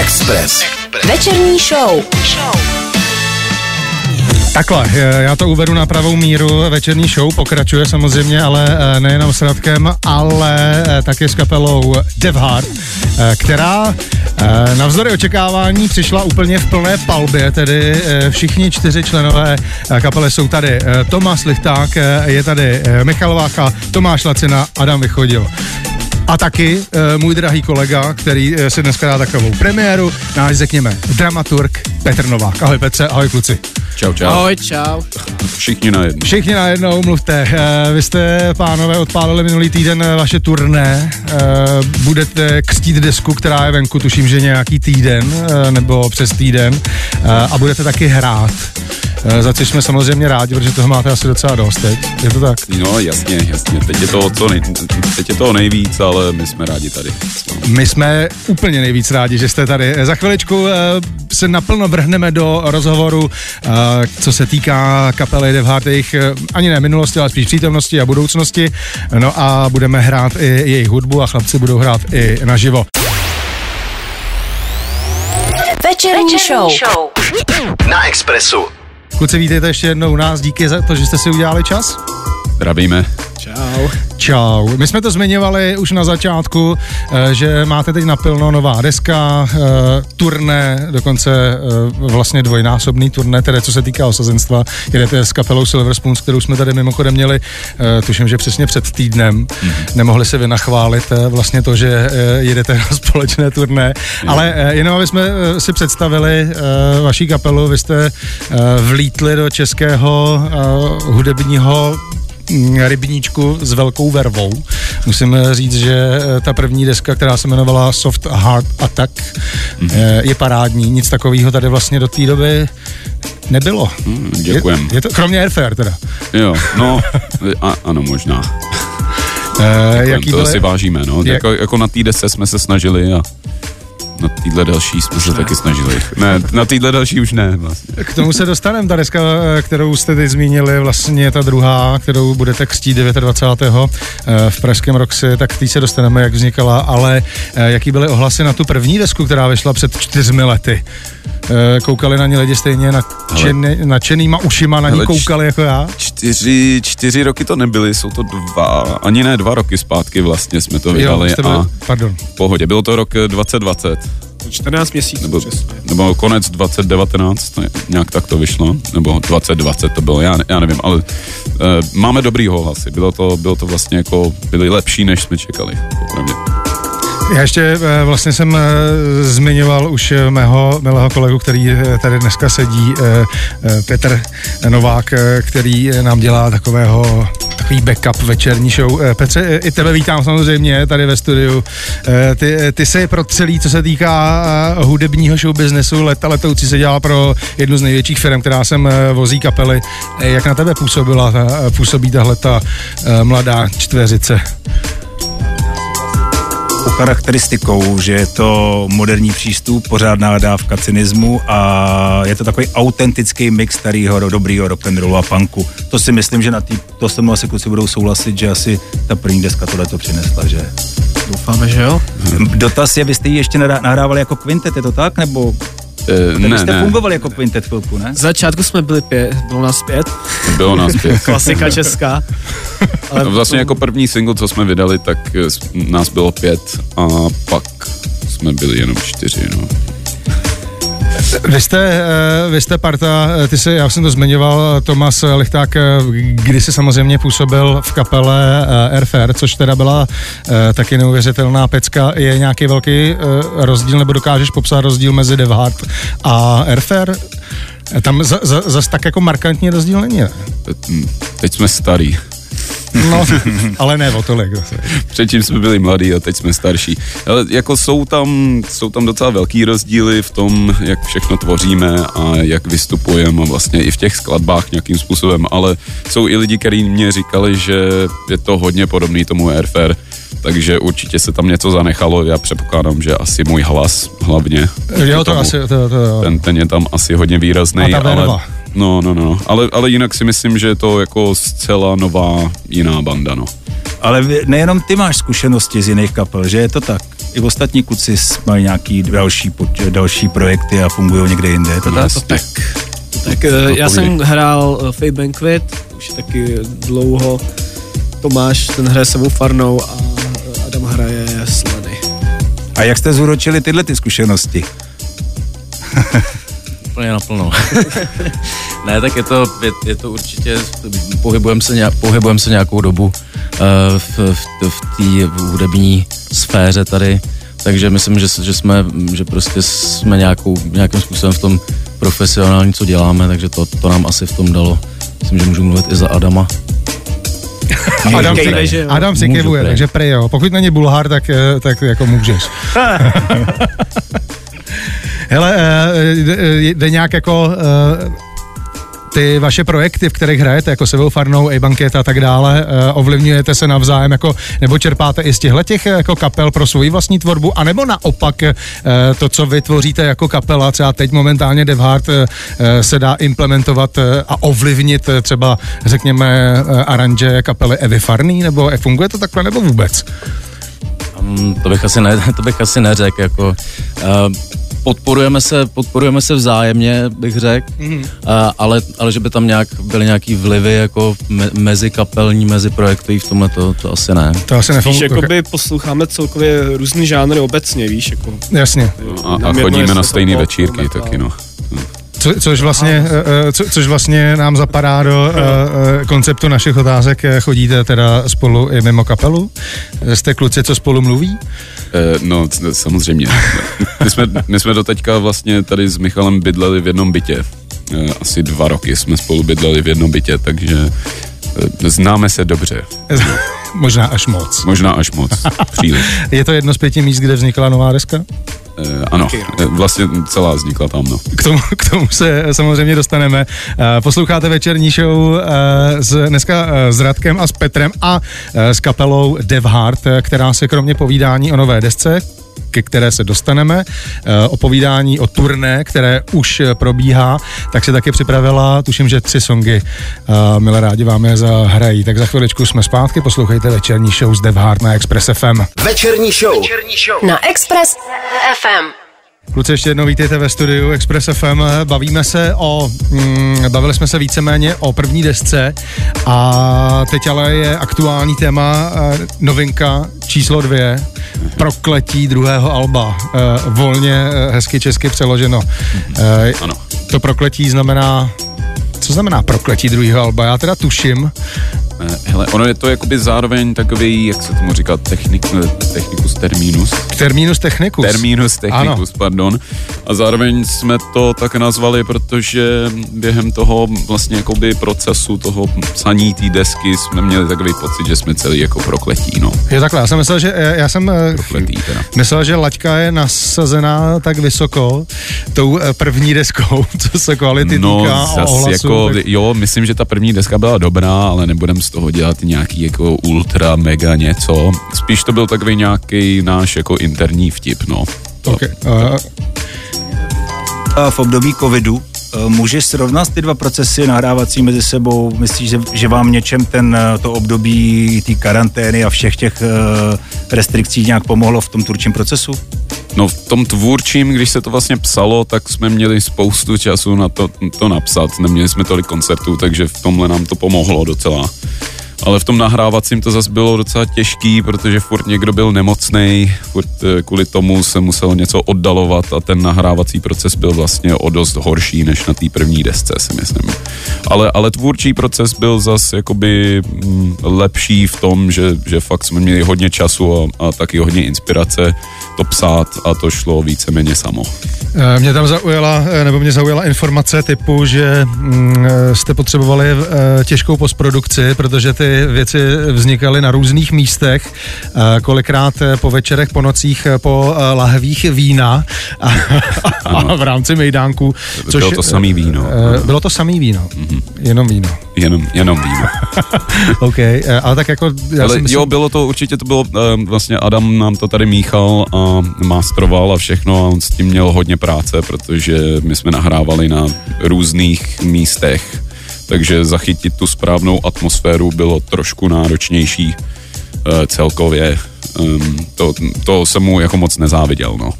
Express. Večerní show. Takhle, eh, já to uvedu na pravou míru. Večerní show pokračuje samozřejmě, ale eh, nejenom s Radkem, ale eh, také s kapelou Dev Heart, která navzdory očekávání přišla úplně v plné palbě, tedy všichni čtyři členové kapely jsou tady. Tomáš Lichták, je tady Michal Vácha, Tomáš Lacina, Adam Vychodil. A taky e, můj drahý kolega, který e, si dneska dá takovou premiéru, náš řekněme dramaturg Petr Novák. Ahoj Petře, ahoj kluci. Čau, čau. Ahoj, čau. Všichni najednou. Všichni najednou, mluvte. E, vy jste, pánové, odpálili minulý týden vaše turné. E, budete křtít desku, která je venku, tuším, že nějaký týden, e, nebo přes týden. E, a budete taky hrát. E, za což jsme samozřejmě rádi, protože toho máte asi docela dost teď. Je to tak? No jasně, jasně. Teď je to, co nej, teď je toho nejvíc, ale my jsme rádi tady. My jsme úplně nejvíc rádi, že jste tady. Za chviličku e, se naplno vrhneme do rozhovoru, co se týká kapely Dev jejich ani ne minulosti, ale spíš přítomnosti a budoucnosti. No a budeme hrát i jejich hudbu a chlapci budou hrát i naživo. Večerní, Večerní show. show. Na Expressu. Kluci, vítejte ještě jednou u nás. Díky za to, že jste si udělali čas. Zdravíme. Čau. Čau. My jsme to zmiňovali už na začátku, eh, že máte teď napilno nová deska, eh, turné, dokonce eh, vlastně dvojnásobný turné, tedy co se týká osazenstva. Jedete s kapelou Silver Spoons, kterou jsme tady mimochodem měli, tuším, že přesně před týdnem. Mm-hmm. Nemohli se vynachválit vlastně to, že jedete na společné turné. Mm. Ale jenom aby jsme si představili vaší kapelu, vy jste vlítli do českého hudebního rybníčku s velkou vervou. Musím říct, že eh, ta první deska, která se jmenovala Soft Heart Attack, mm-hmm. je parádní. Nic takového tady vlastně do té doby nebylo. Mm, děkujem. Je, je to, kromě Airfare teda. Jo, no, a, ano, možná. Uh, jaký to si vážíme, no. Jak... Jako, jako na té desce jsme se snažili a na týhle další jsme se taky snažili. Ne, na týhle další už ne. Vlastně. K tomu se dostaneme, ta deska, kterou jste teď zmínili, vlastně ta druhá, kterou budete křtít 29. Eh, v Pražském Roxy, tak tý se dostaneme, jak vznikala, ale eh, jaký byly ohlasy na tu první desku, která vyšla před čtyřmi lety? Eh, koukali na ně lidi stejně nadšený, nadšenýma ušima, na ní koukali jako já? Čtyři, čtyři roky to nebyly, jsou to dva, ani ne dva roky zpátky vlastně jsme to vydali. Jo, byli, a pardon. pohodě, bylo to rok 2020. 14 měsíců nebo, nebo konec 2019, nějak tak to vyšlo, nebo 2020 to bylo, já, já nevím, ale uh, máme dobrý hlasy, bylo to, bylo to vlastně jako, byly lepší, než jsme čekali, opravdu. Já ještě eh, vlastně jsem eh, zmiňoval už mého milého kolegu, který tady dneska sedí, Petr Novák, který nám dělá takového takový backup večerní show. Petře, i tebe vítám samozřejmě tady ve studiu. Ty, ty jsi pro celý, co se týká hudebního show businessu, leta letoucí se dělá pro jednu z největších firm, která sem vozí kapely. Jak na tebe působila, působí tahle ta mladá čtveřice? Charakteristikou, že je to moderní přístup, pořádná dávka cynismu a je to takový autentický mix starého dobrýho rock'n'rollu a punku. To si myslím, že na tý, to se mnou asi kluci budou souhlasit, že asi ta první deska tohle to přinesla, že? Doufáme, že jo. Dotaz je, vy jste ji ještě nahrávali jako kvintet, je to tak? Nebo Uh, ne, jste ne. fungovali jako kvintet chvilku, ne? Z začátku jsme byli pět, bylo nás pět. Bylo nás pět. Klasika česká. Ale no, vlastně jako první single, co jsme vydali, tak nás bylo pět a pak jsme byli jenom čtyři, no. Vy jste, eh, vy jste parta, eh, ty jsi, já jsem to zmiňoval, Tomas Lichták, eh, kdy jsi samozřejmě působil v kapele Airfare, což teda byla taky neuvěřitelná pecka. Je nějaký velký rozdíl, nebo dokážeš popsat rozdíl mezi Devhard a Airfare? Tam zase za, tak jako markantní rozdíl není, ne? Teď jsme starý. No, ale ne o tolik. Předtím jsme byli mladí a teď jsme starší. Ale jako jsou tam, jsou tam docela velký rozdíly v tom, jak všechno tvoříme a jak vystupujeme a vlastně i v těch skladbách nějakým způsobem, ale jsou i lidi, kteří mě říkali, že je to hodně podobný tomu Airfare, takže určitě se tam něco zanechalo, já předpokládám, že asi můj hlas hlavně. Jo, to tomu, asi, to, to, to. Ten, ten je tam asi hodně výrazný, ale... No, no, no, ale, ale jinak si myslím, že je to jako zcela nová jiná banda, no. Ale nejenom ty máš zkušenosti z jiných kapel, že je to tak? I ostatní kluci s- mají nějaký další, další projekty a fungují někde jinde, je to tak? Jasně. Tak, tak eh, já jsem hrál eh, Fate Banquet, už taky dlouho. Tomáš, ten hraje sebou farnou a Adam hraje slany. A jak jste zúročili tyhle ty zkušenosti? Úplně naplno. ne, tak je to, je, je to určitě, pohybujeme se, nějak, pohybujem se nějakou dobu uh, v, v, v té hudební sféře tady, takže myslím, že, že jsme, že prostě jsme nějakou, nějakým způsobem v tom profesionální, co děláme, takže to, to nám asi v tom dalo. Myslím, že můžu mluvit i za Adama. Adam, si, že? Adam si kivuje, takže prej jo. Pokud není Bulhár, tak, eh, tak jako můžeš. Hele, eh, jde, eh, jde nějak jako eh, ty vaše projekty, v kterých hrajete, jako Sevou Farnou, A-Banket a tak dále, ovlivňujete se navzájem, jako, nebo čerpáte i z těchto těch jako kapel pro svoji vlastní tvorbu, anebo naopak to, co vy tvoříte jako kapela, třeba teď momentálně DevHard se dá implementovat a ovlivnit třeba, řekněme, aranže kapely Evy Farný, nebo funguje to takhle, nebo vůbec? To bych asi ne, to bych asi neřekl, jako uh, podporujeme se, podporujeme se vzájemně, bych řekl, mm. uh, ale, ale že by tam nějak byly nějaký vlivy jako me, mezi kapelní, mezi projektový v tomhle to, to asi ne. To asi Víš, nefunguje. jakoby posloucháme celkově různý žánry obecně, víš, jako. Jasně. A, a chodíme na stejné večírky taky, no. Co, což, vlastně, eh, eh, co, což vlastně nám zapadá do uh, konceptu našich otázek. Eh, Chodíte teda spolu i mimo kapelu? Jste kluci, co spolu mluví? Eh, No, samozřejmě. My jsme, my jsme doteďka vlastně tady s Michalem bydleli v jednom bytě. Eh, Asi dva roky jsme spolu bydleli v jednom bytě, takže eh, známe se dobře. Možná až moc. Možná až moc. Příliš. Je to jedno z pěti míst, kde vznikla nová deska? Eh, Ano, eh, vlastně celá vznikla tam, no. K tomu, k tomu se samozřejmě dostaneme. Posloucháte večerní show s, dneska s Radkem a s Petrem a s kapelou DevHard, eh, která se kromě povídání o nové desce, ke které se dostaneme, eh, o povídání o turné, které už eh, probíhá, tak se taky připravila, tuším, že tři songy. Eh, Milé rádi vám je zahrají. Tak za chviličku jsme zpátky, poslouchejte večerní show s DevHard na Express FM. Večerní show. Na Express FM. Kluci, ještě jednou vítejte ve studiu Express FM. Bavíme se o, mm, bavili jsme se víceméně o první desce a teď ale je aktuální téma eh, novinka číslo dvě, prokletí druhého alba. Eh, volně, eh, hezky česky přeloženo. Ano. To prokletí znamená, co znamená prokletí druhého alba? Já teda tuším, Hele, ono je to jakoby zároveň takový, jak se tomu říká, technik, eh, technicus terminus. terminus technicus. Terminus technicus, pardon. A zároveň jsme to tak nazvali, protože během toho vlastně jakoby procesu toho psaní té desky jsme měli takový pocit, že jsme celý jako prokletí, no. Je takhle, já jsem myslel, že já jsem eh, Prokletý teda. Myslel, že laťka je nasazená tak vysoko tou eh, první deskou, co se kvality No, týká zas ohlasu. jako, tak- jo, myslím, že ta první deska byla dobrá, ale nebudem z toho dělat nějaký jako ultra mega něco. Spíš to byl takový nějaký náš jako interní vtip, no. To, Okay. Uh, A v období covidu eh, můžeš srovnat ty dva procesy nahrávací mezi sebou? Myslíš, že, že vám něčem ten, eh, to období té karantény a všech těch eh, restrikcí nějak pomohlo v tom tvůrčím procesu? No v tom tvůrčím, když se to vlastně psalo, tak jsme měli spoustu času na to, to napsat. Neměli jsme tolik koncertů, takže v tomhle nám to pomohlo docela. Ale v tom nahrávacím to zase bylo docela těžký, protože furt někdo byl nemocný, furt eh, kvůli tomu se muselo něco oddalovat a ten nahrávací proces byl vlastně o dost horší než na té první desce, si myslím. Ale, ale tvůrčí proces byl zase jakoby mm, lepší v tom, že, že fakt jsme měli hodně času a, a taky hodně inspirace to psát a to šlo víceméně samo. eh, mě tam zaujala, eh, nebo mě zaujala informace typu, že mm, jste potřebovali těžkou postprodukci, protože ty věci vznikaly na různých místech, eh, kolikrát eh, po večerech, po nocích, eh, po lahvích vína a, a v rámci mejdánku. Bylo to samý víno. Bylo to samý víno, jenom víno. Jenom, jenom víno. OK, ale tak jako... Já Ale myslím, jo, bylo to, určitě to bylo, vlastně Adam nám to tady míchal a mastroval a všechno a on s tím měl hodně práce, protože my jsme nahrávali na různých místech, takže zachytit tu správnou atmosféru bylo trošku náročnější. uh, celkově um, to, to jsem mu jako moc nezáviděl, no.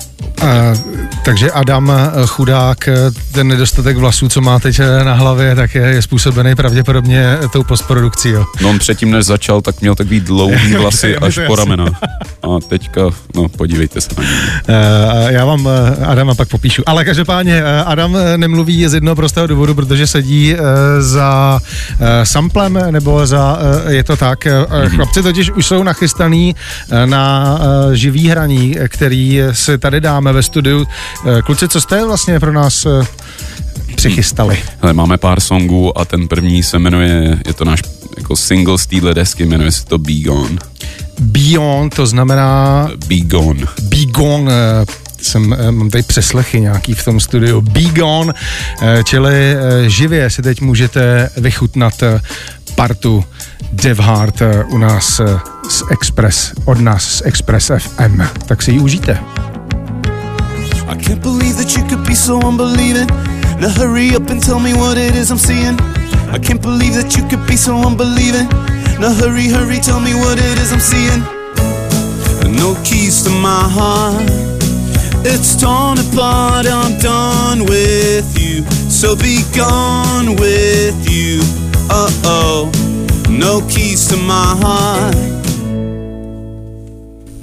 A, takže Adam eh, chudák, eh, ten nedostatek vlasů, co má teď eh, na hlavě, tak je, je způsobený pravděpodobně tou postprodukcí, jo. No on předtím, než začal, tak měl takový dlouhý vlasy až po ramena. A teďka, no podívejte se na něj. Uh, já vám Adama pak popíšu. Ale každopádně Adam nemluví z jednoho prostého důvodu, protože sedí za samplem, nebo za, je to tak, uh, chlapci totiž už jsou nachystaný na živý hraní, který si tady dáme ve studiu. Eh, kluci, co jste vlastně pro nás eh, přichystali? Hele, máme pár songů a ten první se jmenuje, je to náš jako single z téhle desky, jmenuje se to Be Gone. Beyond, to znamená... Be Gone. Be Gone, eh, jsem, mám tady přeslechy nějaký v tom studiu. Be Gone, čili živě si teď můžete vychutnat partu Devhard u nás z Express, od nás z Express FM. Tak si ji užijte. I can't believe that you could be so unbelieving. Now hurry up and tell me what it is I'm seeing. I can't believe that you could be so unbelieving. Now hurry, hurry, tell me what it is I'm seeing. No keys to my heart. It's torn apart, I'm done with you. So be gone with you. Uh oh. No keys to my heart.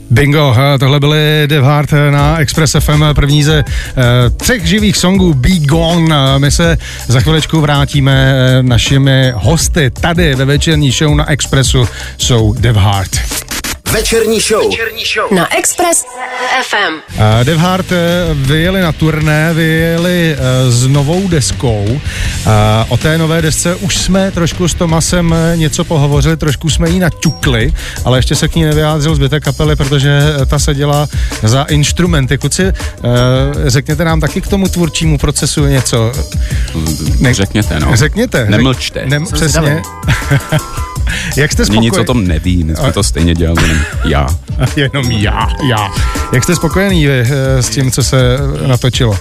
Bingo, eh, tohle byly Dev Hard eh, na Express FM, první ze uh, třech živých songů Be Gone. My se za chvilečku vrátíme našimi hosty tady ve večerní show na Expressu jsou Dev Hard. Večerní show. Večerní show. Na Express FM. Uh, Dev Hard uh, vyjeli na turné, vyjeli uh, s novou deskou. Uh, o té nové desce už jsme trošku s Tomasem něco pohovořili, trošku jsme ji naťukli, ale ještě se k ní nevyjádřil zbytek kapely, protože ta se dělá za instrumenty. Kluci, uh, řekněte nám taky k tomu tvůrčímu procesu něco. Ne, řekněte, no. Řekněte. Nemlčte. Nem, přesně. Jak jste spokojený? Nic o tom neví, my jsme to stejně dělali jenom já. jenom já, já. Jak jste spokojený vy eh, s tím, co se natočilo?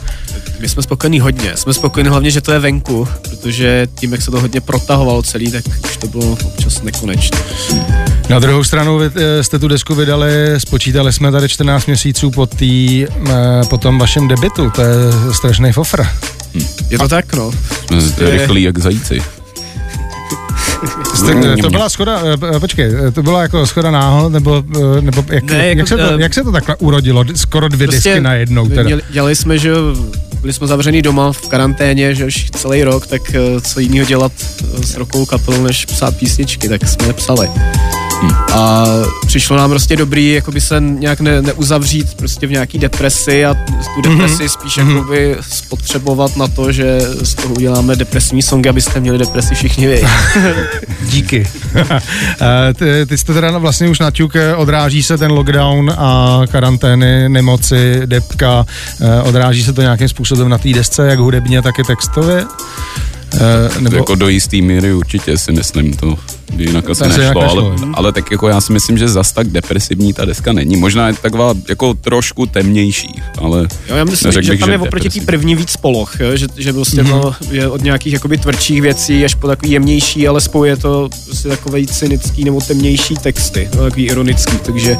My jsme spokojení hodně. Jsme spokojení hlavně, že to je venku, protože tím, jak se to hodně protahovalo celý, tak už to bylo občas nekonečné. Na druhou stranu vy eh, jste tu desku vydali, spočítali jsme tady 14 měsíců po, tý, eh, po tom vašem debitu, to je strašný fofr. Hm. Je to tak, no. Jsme rychlí jak zajíci. Jste, to byla schoda, eh, počkej, eh, to byla jako schoda náhod, nebo, eh, nebo jak, ne, jako, jak, se to, jak se to takhle urodilo, skoro dvě prostě desky najednou teda? Dělali jsme, že byli jsme zavřený doma v karanténě, že už celý rok, tak co jiného dělat s rokou kapelou, než psát písničky, tak jsme psali. Hmm. A přišlo nám prostě dobrý, jako by se nějak ne, neuzavřít prostě v nějaký depresi a tu depresi mm-hmm. spíš mm-hmm. jakoby spotřebovat na to, že z toho uděláme depresní song, abyste měli depresi všichni vy. Díky. Ty, ty jste teda vlastně už na ťuk, eh, odráží se ten lockdown a karantény, nemoci, depka, eh, odráží se to nějakým způsobem na té desce, jak hudebně, tak i textově? Uh, nebo... Jako do jistý míry určitě si myslím to, jinak asi nešlo, nešlo ale, ale tak jako já si myslím, že zas tak depresivní ta deska není. Možná je taková jako trošku temnější, ale jo, já myslím, že bych, tam je oproti té první víc poloh, jo? že, že vlastně mm-hmm. to je od nějakých jakoby tvrdších věcí až po takový jemnější, ale spojuje to prostě takové cynický nebo temnější texty, no, takový ironický, takže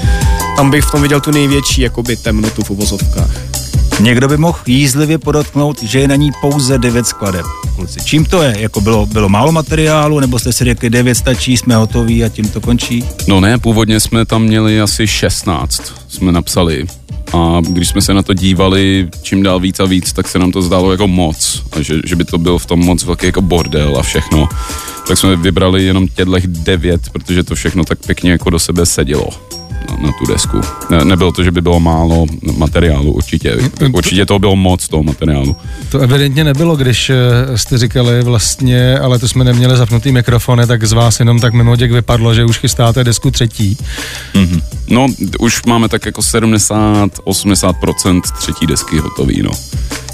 tam bych v tom viděl tu největší jakoby temnotu v uvozovkách. Někdo by mohl jízlivě podotknout, že je na ní pouze devět skladeb. Kluci, čím to je? Jako bylo, bylo málo materiálu, nebo jste si řekli, devět stačí, jsme hotoví a tím to končí? No ne, původně jsme tam měli asi 16, jsme napsali. A když jsme se na to dívali čím dál víc a víc, tak se nám to zdálo jako moc. A že, že by to byl v tom moc velký jako bordel a všechno. Tak jsme vybrali jenom těchto devět, protože to všechno tak pěkně jako do sebe sedělo na, na tu desku. Ne, nebylo to, že by bylo málo materiálu, určitě. Určitě to bylo moc toho materiálu. To evidentně nebylo, když eh, jste říkali vlastně, ale to jsme neměli zapnutý mikrofony, tak z vás jenom tak mimo děk vypadlo, že už chystáte desku třetí. Mm-hmm. No, už máme tak jako 70-80% třetí desky hotový, no.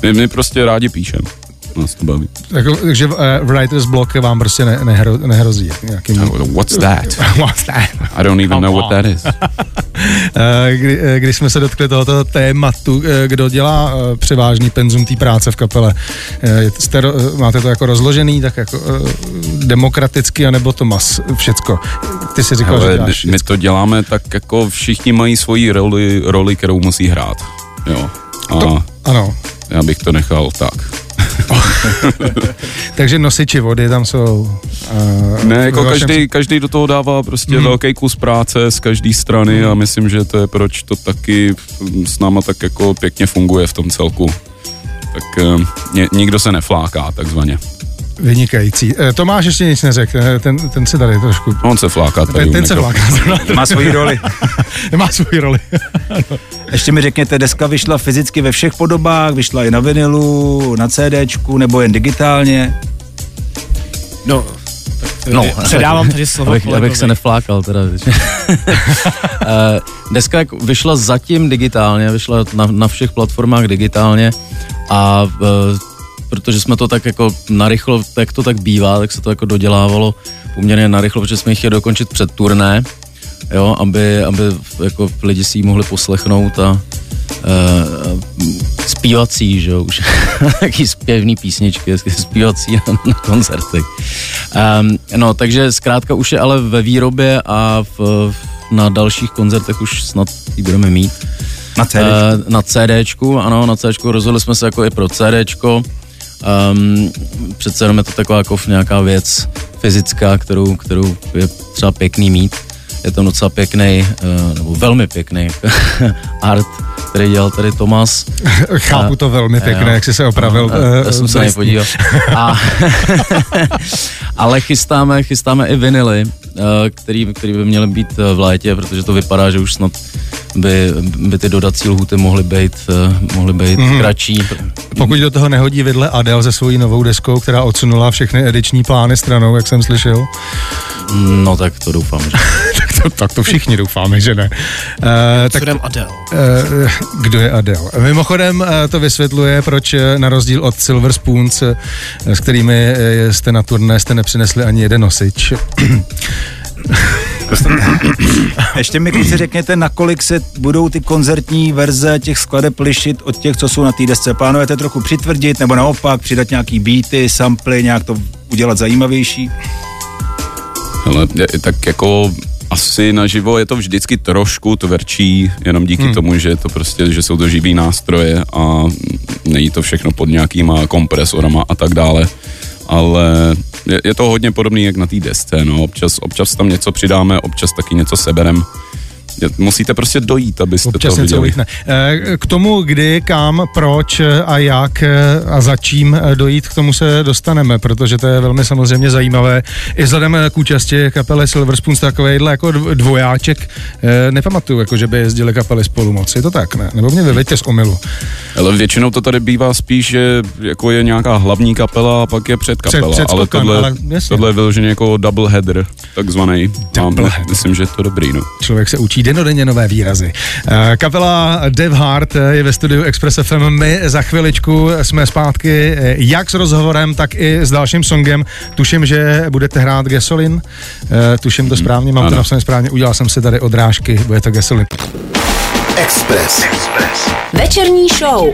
My, my prostě rádi píšeme. Nás to baví. Jako, takže uh, writer's block vám prostě ne, nehro, nehrozí. Nějakým, What's that? What's that? I don't even know what that is. Eh, kdy, eh, když jsme se dotkli tohoto tématu, kdo dělá převážný penzum té práce v kapele, jste, máte to jako rozložený, tak jako demokraticky, anebo to mas všecko? Ty si říkal, že Ale děláš my to děláme tak jako všichni mají svoji roli, roli kterou musí hrát. Jo. A To, ano, já bych to nechal tak. takže nosiči vody tam jsou. Uh, Ne, jako každý, každý do toho dává prostě hmm. velký kus práce z každé strany a myslím, že to je proč to taky s náma tak jako pěkně funguje v tom celku. Tak eh, ně, nikdo se nefláká takzvaně. Vynikající. Eh, Tomáš ještě nic neřekl, eh, ten, ten si tady trošku... On se fláká tady. Ten, ten se mikrofonu. vláká. Má svoji roli. Má svoji roli. Ještě mi řekněte, deska vyšla fyzicky ve všech podobách, vyšla i na vinilu, na CDčku nebo jen digitálně. No, tak No, no, předávám tady slovo abych, abych se neflákal teda. Eh, Deska jak vyšla zatím digitálně, vyšla na, na všech platformách digitálně a eh, protože jsme to tak jako narychlo, jak to tak bývá, tak se to jako dodělávalo poměrně narychlo, protože jsme chtěli dokončit před turné, jo, aby, aby jako lidi si ji mohli poslechnout a uh, zpívací, že jo, už taky zpěvný písničky, zpívací na, na koncertech. Um, no, takže zkrátka už je ale ve výrobě a v, na dalších koncertech už snad ji budeme mít. Na CD. Eh, na CDčku, ano, na CDčku rozhodli jsme se jako i pro CDčko. Um, přece jenom je to taková jako nějaká věc fyzická, kterou, kterou je třeba pěkný mít. Je to docela pěkný, uh, nebo velmi pěkný art, který dělal tady Tomas. Chápu to velmi pěkně, jo. jak jsi se opravil. No, eh, já jsem se na ně trestní. podíval. A, ale chystáme, chystáme i vinily, eh, který, který by měly být eh, v létě, protože to vypadá, že už snad by, by ty dodací lhuty mohly být, eh, mohly být mm. kratší. Pokud do toho nehodí vidle Adele se svojí novou deskou, která odsunula všechny ediční plány stranou, jak jsem slyšel. No tak to doufám, že. Tak, to, tak to všichni doufáme, že ne. Uh, tak Sudem Adele. Eh, kdo je Adele. Mimochodem eh, to vysvětluje, proč eh, na rozdíl od Silver Spoons, eh, s kterými eh, jste na turné, jste nepřinesli ani jeden nosič. Ještě mi kluci řekněte, nakolik se budou ty koncertní verze těch skladeb lišit od těch, co jsou na té desce. Plánujete trochu přitvrdit nebo naopak přidat nějaký beaty, samply, nějak to udělat zajímavější? Ale tak jako asi naživo je to vždycky trošku tvrdší, jenom díky hmm. tomu, že to prostě, že jsou to živý nástroje a není to všechno pod nějakýma kompresorama a tak dále. Ale je, je to hodně podobný jak na té desce, no. Občas, občas tam něco přidáme, občas taky něco seberem. Musíte prostě dojít, abyste Občas to něco viděli. vychne. Eh, K tomu, kdy, kam, proč a jak eh, a za čím eh, dojít, k tomu se dostaneme, protože to je velmi samozřejmě zajímavé. I vzhledem k účasti kapely Silver Spoons takovejhle jako dv- dvojáček nepamatuju, jako že by jezdili kapely spolu moc. Je to tak, ne? Nebo mě vyveďte z omilu. Ale většinou to tady bývá spíš, že jako je nějaká hlavní kapela a pak je předkapela. Před- ale předskokan, tohle, ale jasně. tohle je vyloženě jako double header, takzvaný. Double header. Myslím, že je to dobrý, no. Člověk se učí denodenně nové výrazy. Eh, Kapela Dev Heart eh, je ve studiu Express FM. My za chviličku jsme zpátky eh, jak s rozhovorem, tak i s dalším songem. Tuším, že budete hrát Gasolin. Tuším to správně, mám to ano. napsané správně. Udělal jsem si tady odrážky, bude to Gasolin. Express. Večerní show.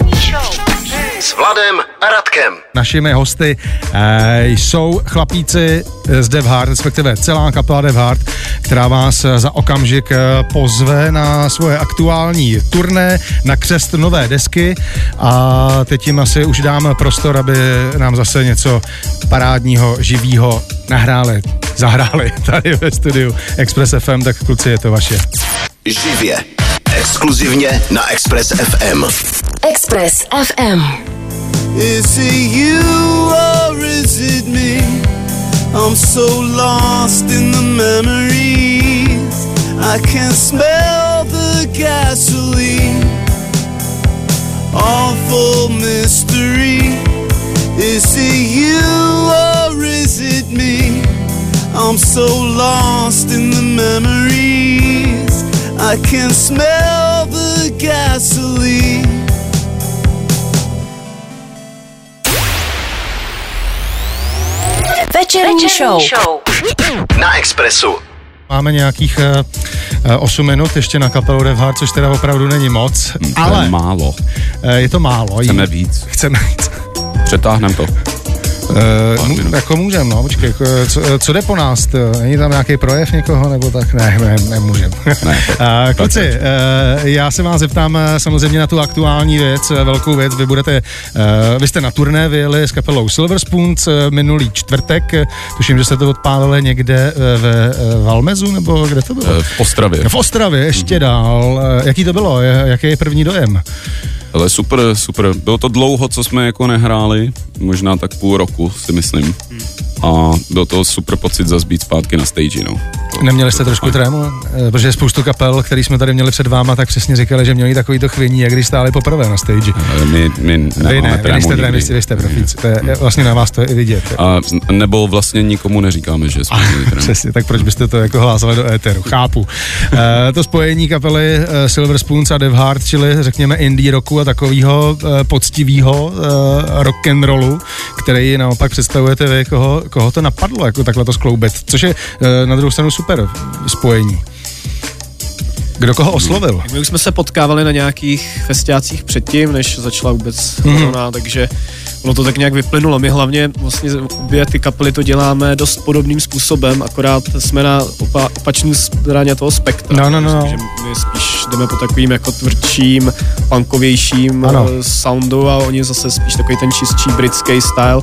S Vladem a Radkem. Našimi hosty eh, jsou chlapíci z Dev Heart, respektive celá kapela Dev Heart, která vás eh, za okamžik eh, pozve na svoje aktuální turné, na křest nové desky a teď jim asi už dám prostor, aby nám zase něco parádního, živýho nahráli, zahráli tady ve studiu Express FM, tak kluci, je to vaše. Živě. Exkluzivně na Express FM. Express FM. Is it you or is it me? I'm so lost in the memories. I can smell the gasoline. Awful mystery. Is it you or is it me? I'm so lost in the memories. I can smell the gasoline. Večerní, show. na Expressu. Máme nějakých eh, eh, uh, 8 minut ještě na kapelu Revhard, což teda opravdu není moc. To ale je málo. Uh, je to málo. Chceme víc. Chceme víc. Přetáhneme to. Uh, jako můžem, no, počkej, jako, co, co jde po nás? To, není tam nějaký projev někoho, nebo tak? Ne, ne nemůžem. Ne, uh, kluci, uh, já se vás zeptám samozřejmě na tu aktuální věc, velkou věc. Vy budete, uh, vy jste na turné vyjeli s kapelou Silver Spoons minulý čtvrtek. Tuším, že jste to odpálili někde ve Valmezu, nebo kde to bylo? Eh, V Ostravě. V Ostravě, ještě dál. Uh, jaký to bylo? Jaký je první dojem? Ale super, super. Bylo to dlouho, co jsme jako nehráli, možná tak půl roku, si myslím. A byl to super pocit zase být zpátky na stage, no. Neměli jste trošku trému? Eh, Protože spoustu kapel, který jsme tady měli před váma, tak přesně říkali, že měli takový to chvění, jak když stáli poprvé na stage. Ale My, my Vy nemáme ne, vy trému nejste nikdy. trémisti, vy jste profíci. To je, vlastně na vás to je i vidět. A nebo vlastně nikomu neříkáme, že jsme měli trému. Přesně, tak proč byste to jako hlásali do éteru? Chápu. E, to spojení kapely Silver Spoons a Dev Heart, čili řekněme indie rocku a takového e, poctivého e, rock and rollu, který naopak představujete vy, koho, koho to napadlo, jako takhle to skloubit, což je e, na druhou stranu super spojení. Kdo koho oslovil? My už jsme se potkávali na nějakých festiácích předtím, než začala vůbec Mhm. korona, takže ono to tak nějak vyplynulo. My hlavně vlastně obě ty kapely to děláme dost podobným způsobem, akorát jsme na opa- opačné straně toho spektra. No, no, no, no. Takže my spíš jdeme po takovým jako tvrdším, punkovějším Ano. eh, soundu a oni zase spíš takový ten čistší britský style.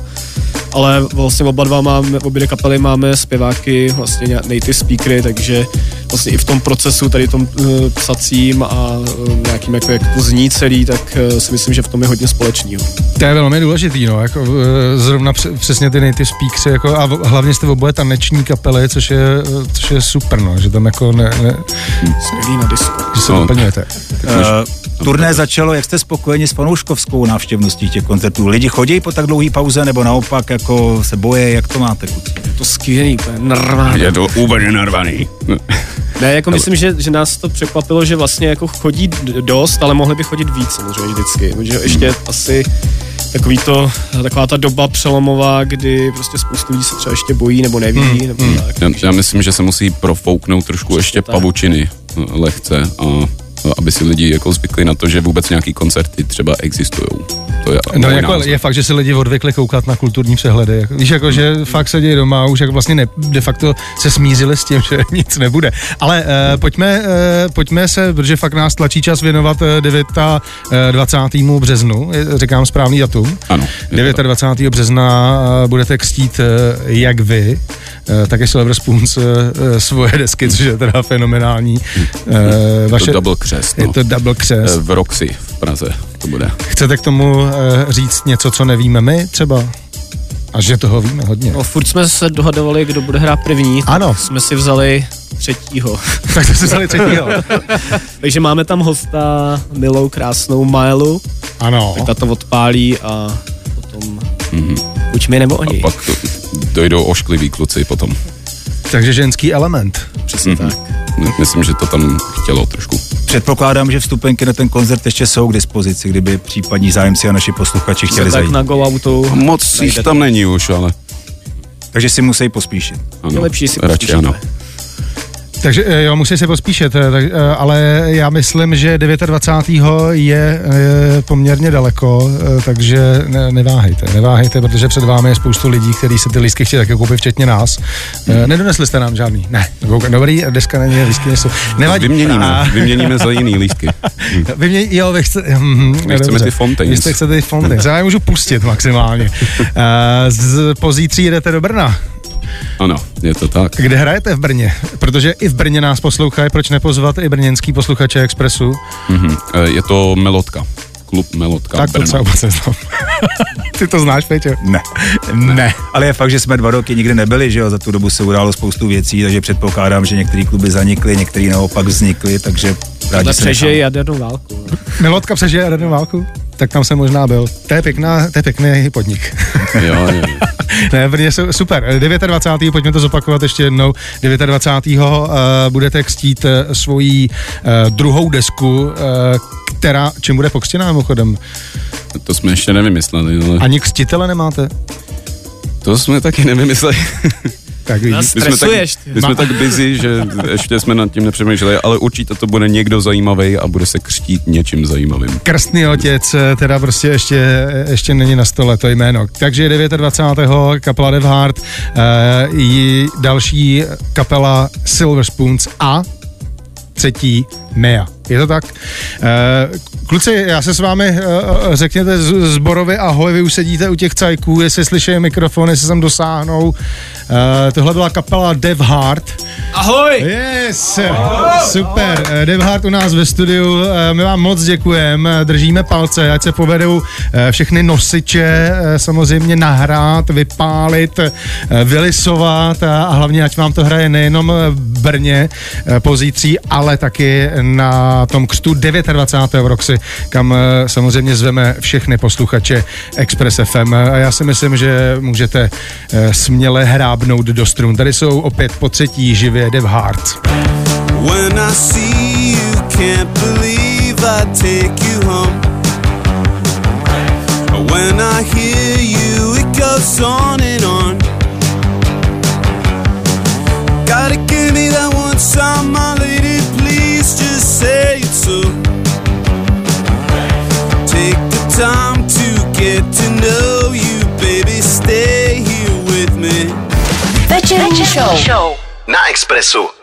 Ale vlastně oba dva máme, obě kapely máme zpěváky, vlastně native speakery, takže vlastně i v tom procesu, tady tom uh, psacím a uh, nějakým, jako jak to zní celý, tak uh, si myslím, že v tom je hodně společného. To je velmi důležitý, no, jako eh, zrovna př- přesně ty native speakersy, jako, a v- hlavně jste oboje taneční kapely, což je, což je super, no, že tam jako ne, ne Skvělý na disco. že se No. doplňujete. Uh, turné začalo, jak jste spokojeni s fanouškovskou návštěvností těch koncertů? Lidi chodí po tak dlouhé pauze, nebo naopak jako se boje, jak to máte? Je to skvělý, úplně narváno. Je to úplně narvaný. Ne, jako myslím, že, že nás to překvapilo, že vlastně jako chodí dost, ale mohli by chodit víc samozřejmě vždycky. Protože ještě asi takový to, taková ta doba přelomová, kdy prostě spoustu lidí se třeba ještě bojí nebo neví, Hmm, nebo tak. Já, já myslím, že se musí profouknout trošku ještě tak. pavučiny eh, lehce a aby si lidi jako zvykli na to, že vůbec nějaký koncerty třeba existují. To je No jako názor. je fakt, že si lidi odvykli koukat na kulturní přehledy. Jako, víš, jako, že fakt sedějí doma, už jak vlastně ne, de facto se smířili s tím, že nic nebude. Ale uh, pojďme, uh, pojďme se, protože fakt nás tlačí čas věnovat uh, 9. Uh, 20. březnu, říkám správný datum. Ano, je to tak. 29. března uh, budete kstít uh, jak vy, uh, tak i Silver Spoons uh, svoje desky, což je teda fenomenální. Uh, To double křest, no. Je to double křest. Eh, V Roxy v Praze to bude. Chcete k tomu uh, říct něco, co nevíme my třeba? A že toho víme hodně. No, furt jsme se dohadovali, kdo bude hrát první. Ano. Jsme si vzali třetího. tak jste si vzali třetího. Takže máme tam hosta milou, krásnou Milu. Ano. Tak ta to odpálí a potom buď my nebo oni. Pak to, dojdou oškliví kluci potom. Takže ženský element. Přesně tak. Myslím, že to tam chtělo trošku. Předpokládám, že vstupenky na ten koncert ještě jsou k dispozici, kdyby případní zájemci a naši posluchači chtěli tak zajít. na go outu. Moc jich tam není už, ale Takže si musí pospíšit. ano, Je lepší si radši pospíšit. ano. Takže eh, jo, musí se pospíšet, eh, tak, eh, ale já myslím, že 29. je poměrně daleko, takže ne, neváhejte, neváhejte, protože před vámi je spoustu lidí, kteří se ty lístky chtějí také koupit, včetně nás. Eh, Nedonesli jste nám žádný? Ne. Dobrý, deska není, lístky nejsou. Nevadí. Vyměníme, vyměníme za jiný lístky. Vy mě, jo, vy chcete, hm, My chceme dobře. ty Fontaines. Vy jste chcete ty Fontaines, já je můžu pustit maximálně. Z pozítří jedete do Brna. Ano, je to tak. Kde hrajete v Brně? Protože i v Brně nás poslouchají, proč nepozvat i brněnský posluchače Expressu? Mhm. Eh, Je to Melotka. Klub Melotka tak to Brno. třeba vůbec neznám. Ty to znáš, Peťo? Ne. Ne. Ale je fakt, že jsme dva roky nikdy nebyli, že jo, za tu dobu se událo spoustu věcí, takže předpokládám, že některé kluby zanikly, některé naopak vznikly, takže rádi Tohle se přežije jadernou válku. Milotka přežije jadernou válku? Tak tam jsem možná byl. To je pěkná, to je pěkný podnik. Jo, jo, jo. ne, Brně jsou super. 29. pojďme to zopakovat ještě jednou. 29. Uh, budete kstít uh, svoji uh, druhou desku, uh, která, čím bude pokřtěná mimochodem? To jsme ještě nevymysleli, ale Ani křtitele nemáte? To jsme taky nevymysleli. Tak vidíš. Nás My jsme, tak, my jsme tak busy, že ještě jsme nad tím nepřemýšleli, ale určitě to bude někdo zajímavý a bude se křtít něčím zajímavým. Krstný otec, eh, teda prostě ještě, eh, ještě není na stole to jméno. Takže 29. kapela Devhard, eh, i další kapela Silver Spoons a třetí Mea. Je to tak? Eh, kluci, já se s vámi eh, řekněte z- zborově ahoj, vy už sedíte u těch cajků, jestli slyší mikrofon, jestli sem dosáhnou. Eh, tohle byla kapela Dev Heart. Ahoj! Yes, super. Eh, Devhard u nás ve studiu, eh, my vám moc děkujeme, držíme palce, ať se povedou eh, všechny nosiče eh, samozřejmě nahrát, vypálit, eh, vylisovat a hlavně ať vám to hraje nejenom v Brně eh, pozítří, ale taky na tom křtu 29. v Roxy, kam eh, samozřejmě zveme všechny posluchače Express FM a já si myslím, že můžete eh, směle hrábnout do strun. Tady jsou opět po třetí živě Dev Heart. When I see you, can't believe I take you home. When I hear you, it goes on and on. Gotta give me that one time, Večerní show. Na Expressu.